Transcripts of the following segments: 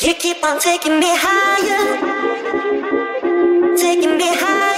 You keep on taking me higher, taking me higher.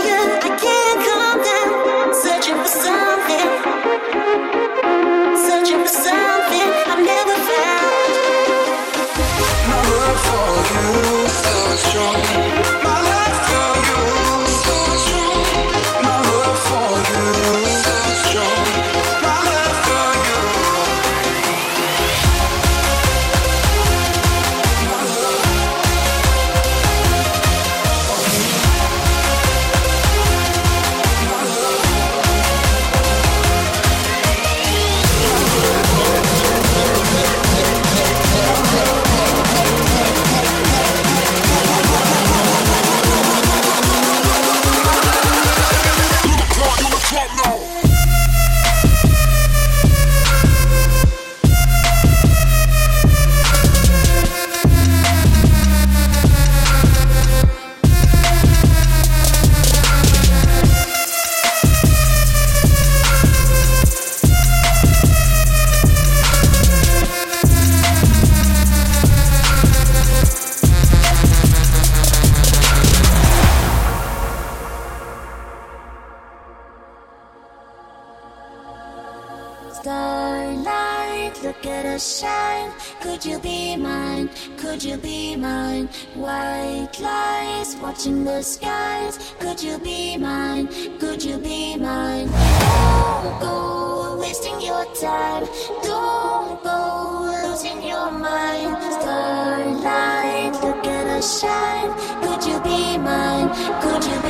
skies. Could you be mine? Could you be mine? Don't go wasting your time. Don't go losing your mind. Starlight, look at us shine. Could you be mine? Could you be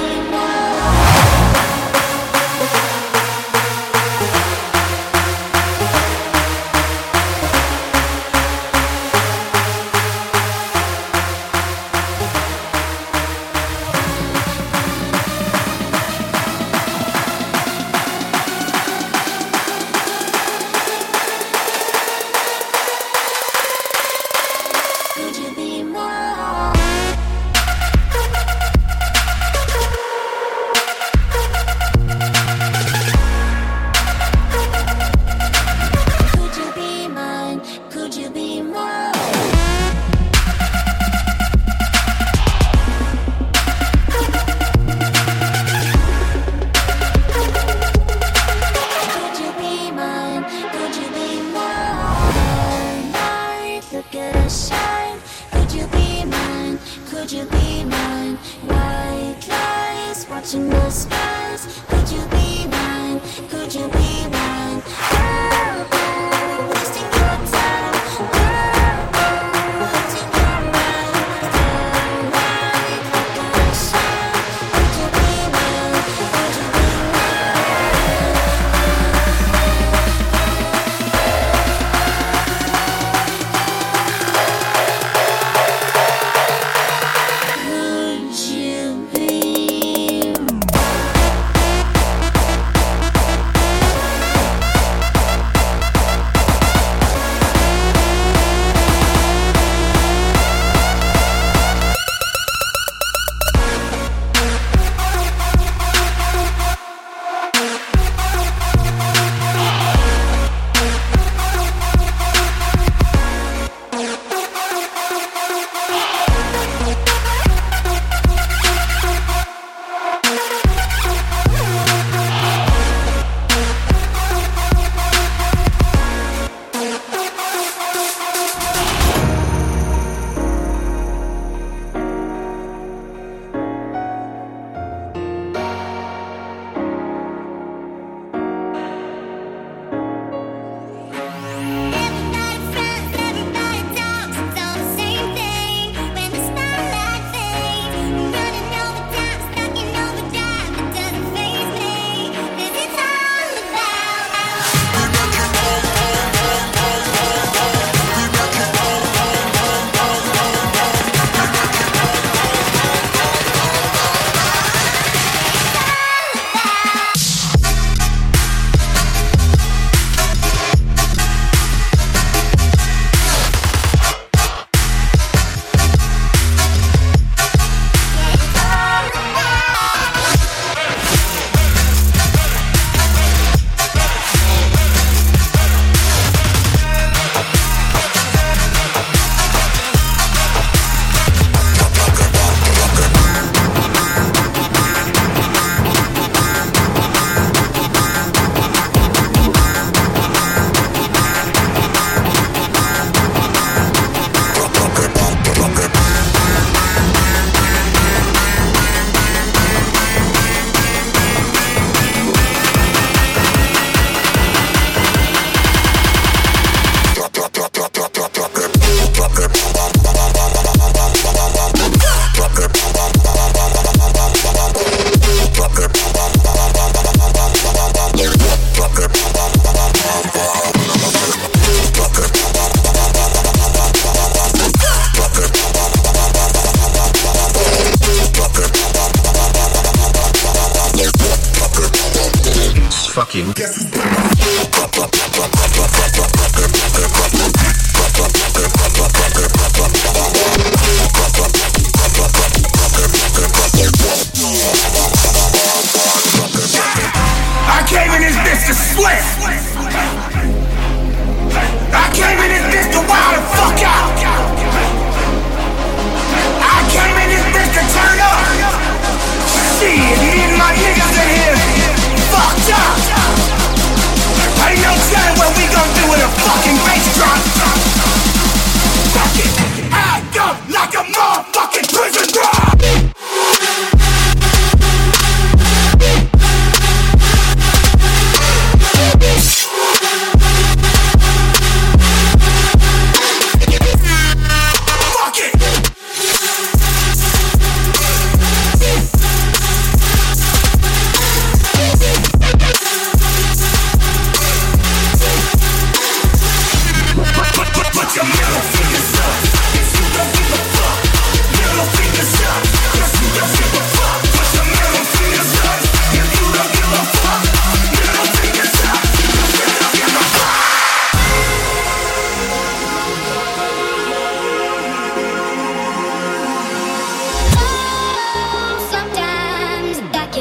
Could you be mine? White lies watching the sky.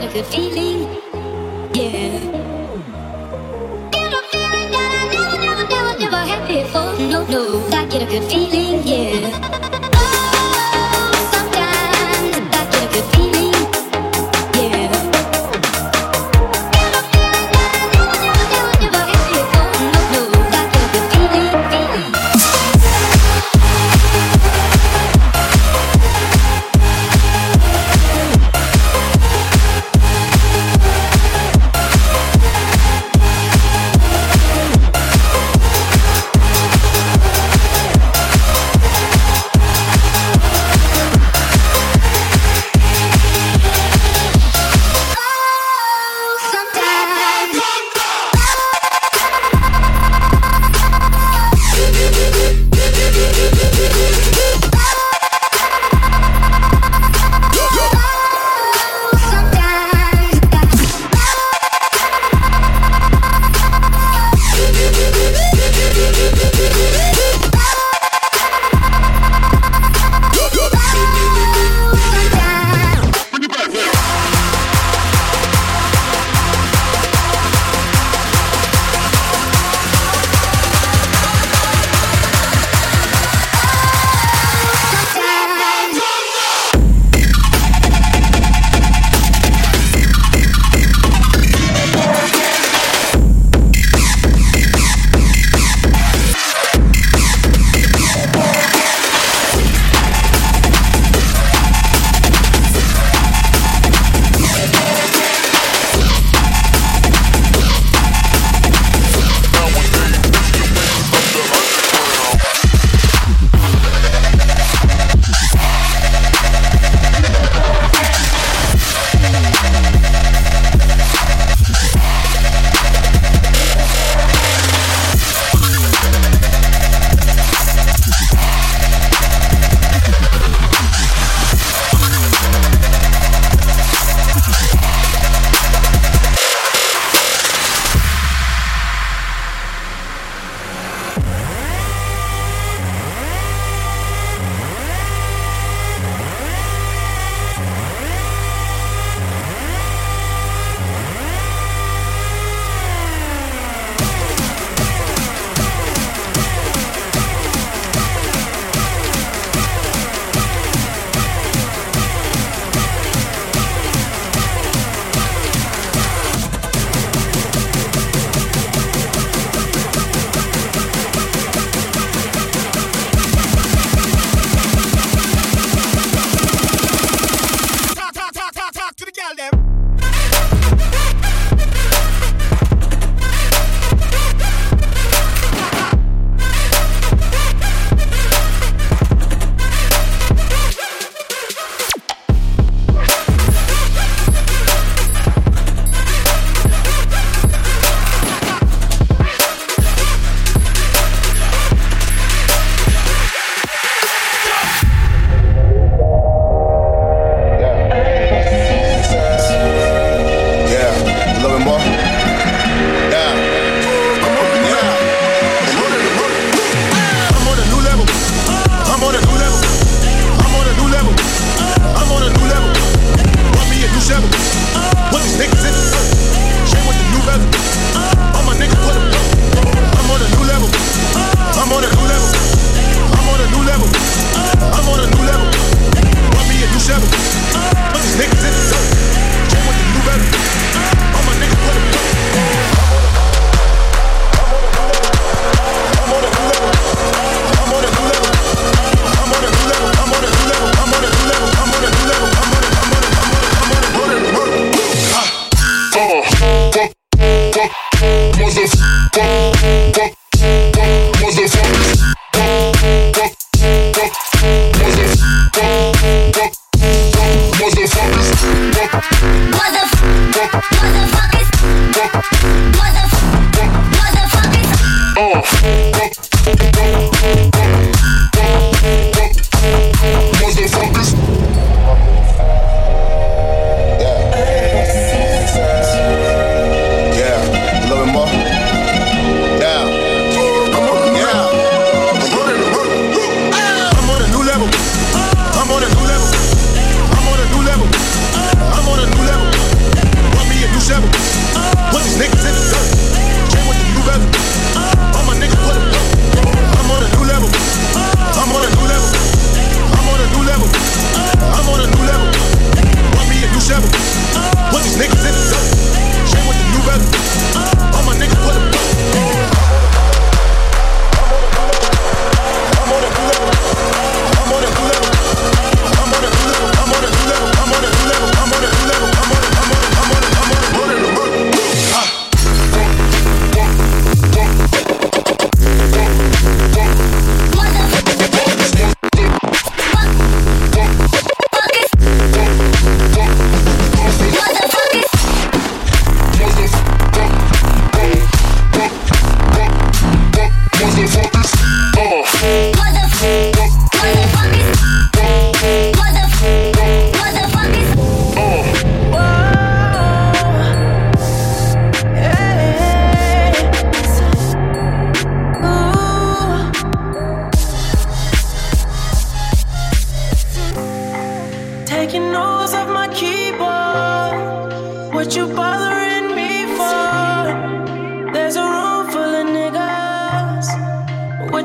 feeling, yeah. Get a feeling that I never, never, never, never had before. No, no, I get a good feeling, yeah.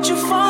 you fall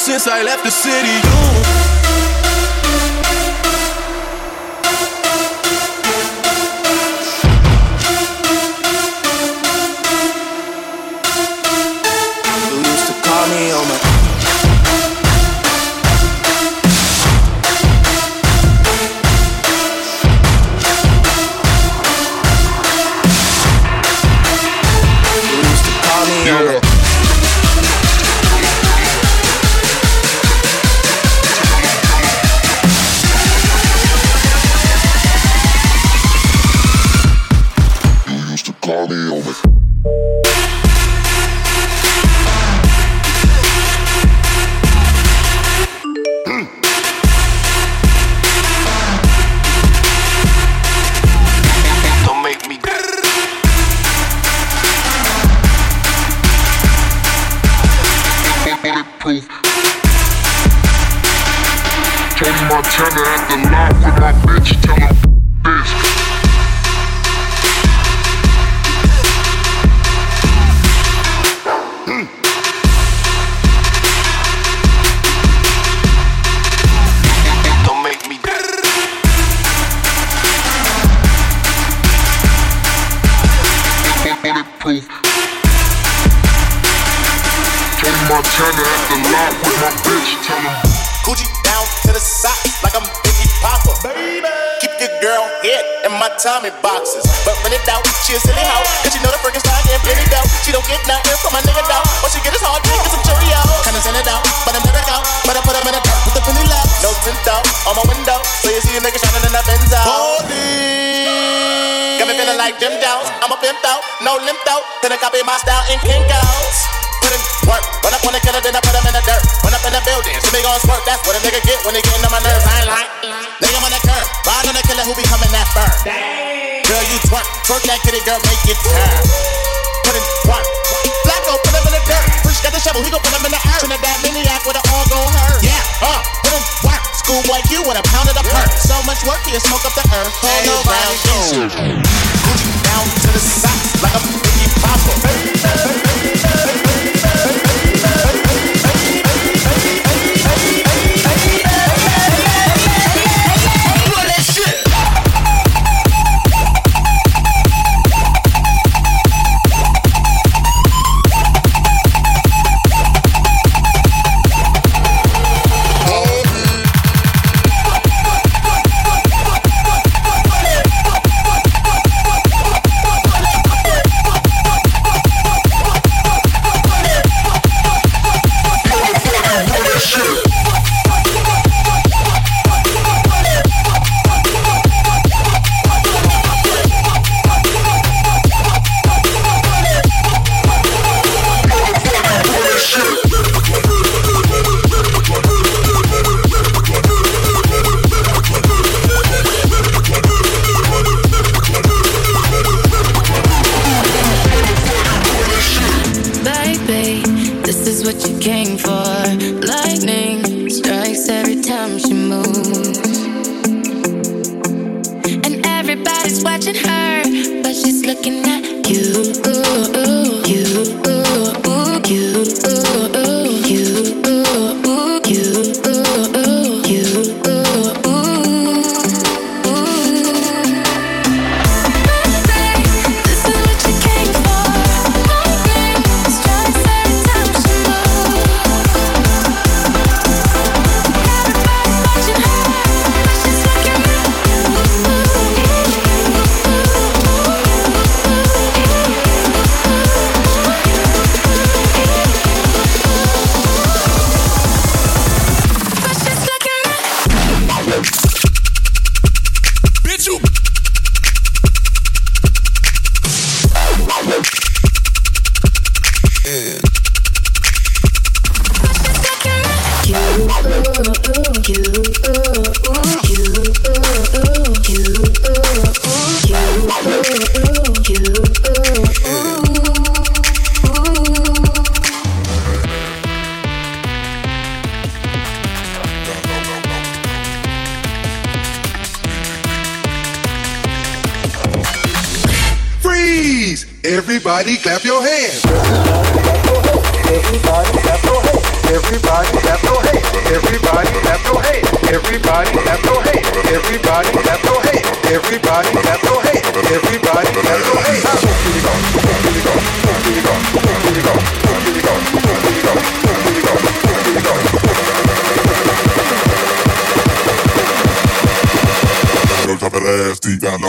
since I left the city, you. Tony Montana at the lot with my bitch, tell him this. Don't make me. Bulletproof. Tony Montana at the lot with my. In boxes. But when it doubt, she a silly hoe. Cause she know the freaking style getting plenty doubt. She don't get nothing from my nigga doubt. What she get is hard drink and some Cheerios. Kinda send it out, but I'm never out. But I put them in a cup with the penny left. No tint out on my window. So you see a nigga shining in the Benz out. Holy. Got me feeling like them down. I'm a pimp out, no limp out. Then I copy my style in kink outs. Put work, run up on the killer, then I put him in the dirt. Run up in the building, see me gon' squirt. That's what a nigga get when they get on my nerves. I ain't lying. Nigga on the curb, ride on the killer who be coming that fur. You twerk, twerk that kitty girl, make it turn. Put in work. Blacko, put him in the dirt. Push got the shovel, he gon' put him in the earth. Trinidad maniac with an all gon' hurt. Yeah, uh, put in work. Schoolboy Q with a pound of the perk. So much work, he'll smoke up the earth. Hey, nobody Gucci down to the socks like a Biggie Popper. Looking at Yeah. Ass deep down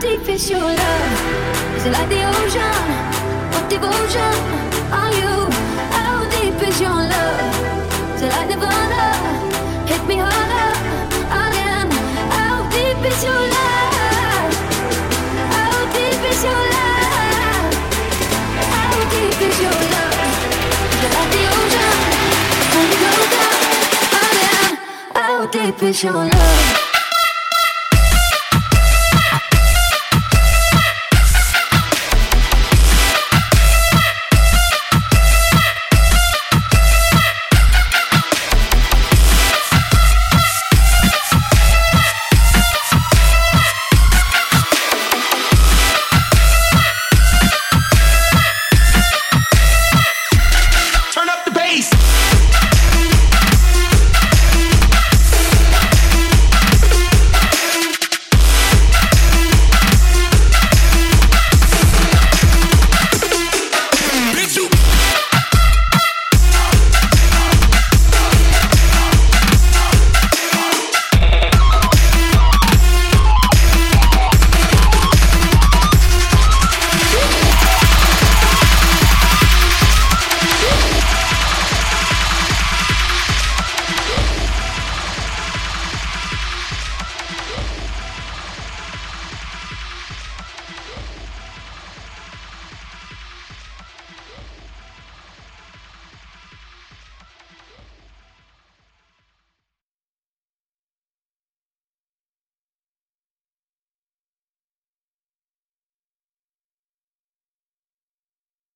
deep is your love? Is it like the ocean? What devotion are you? How deep is your love? Is it like Nirvana? Hit me harder again. How deep is your love? How deep is your love? How deep is your love? The ocean? Down again, how deep is your love?